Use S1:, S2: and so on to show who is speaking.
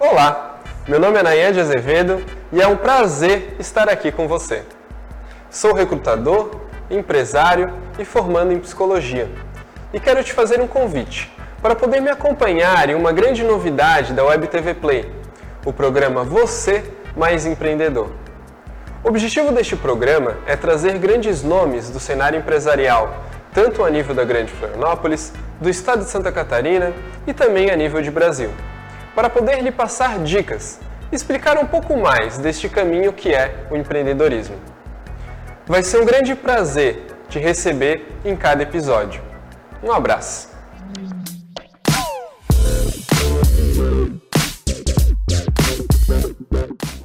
S1: Olá, meu nome é Nayan de Azevedo e é um prazer estar aqui com você. Sou recrutador, empresário e formando em psicologia. E quero te fazer um convite para poder me acompanhar em uma grande novidade da Web TV Play, o programa Você Mais Empreendedor. O objetivo deste programa é trazer grandes nomes do cenário empresarial, tanto a nível da Grande Florianópolis, do estado de Santa Catarina e também a nível de Brasil para poder lhe passar dicas, explicar um pouco mais deste caminho que é o empreendedorismo. Vai ser um grande prazer te receber em cada episódio. Um abraço!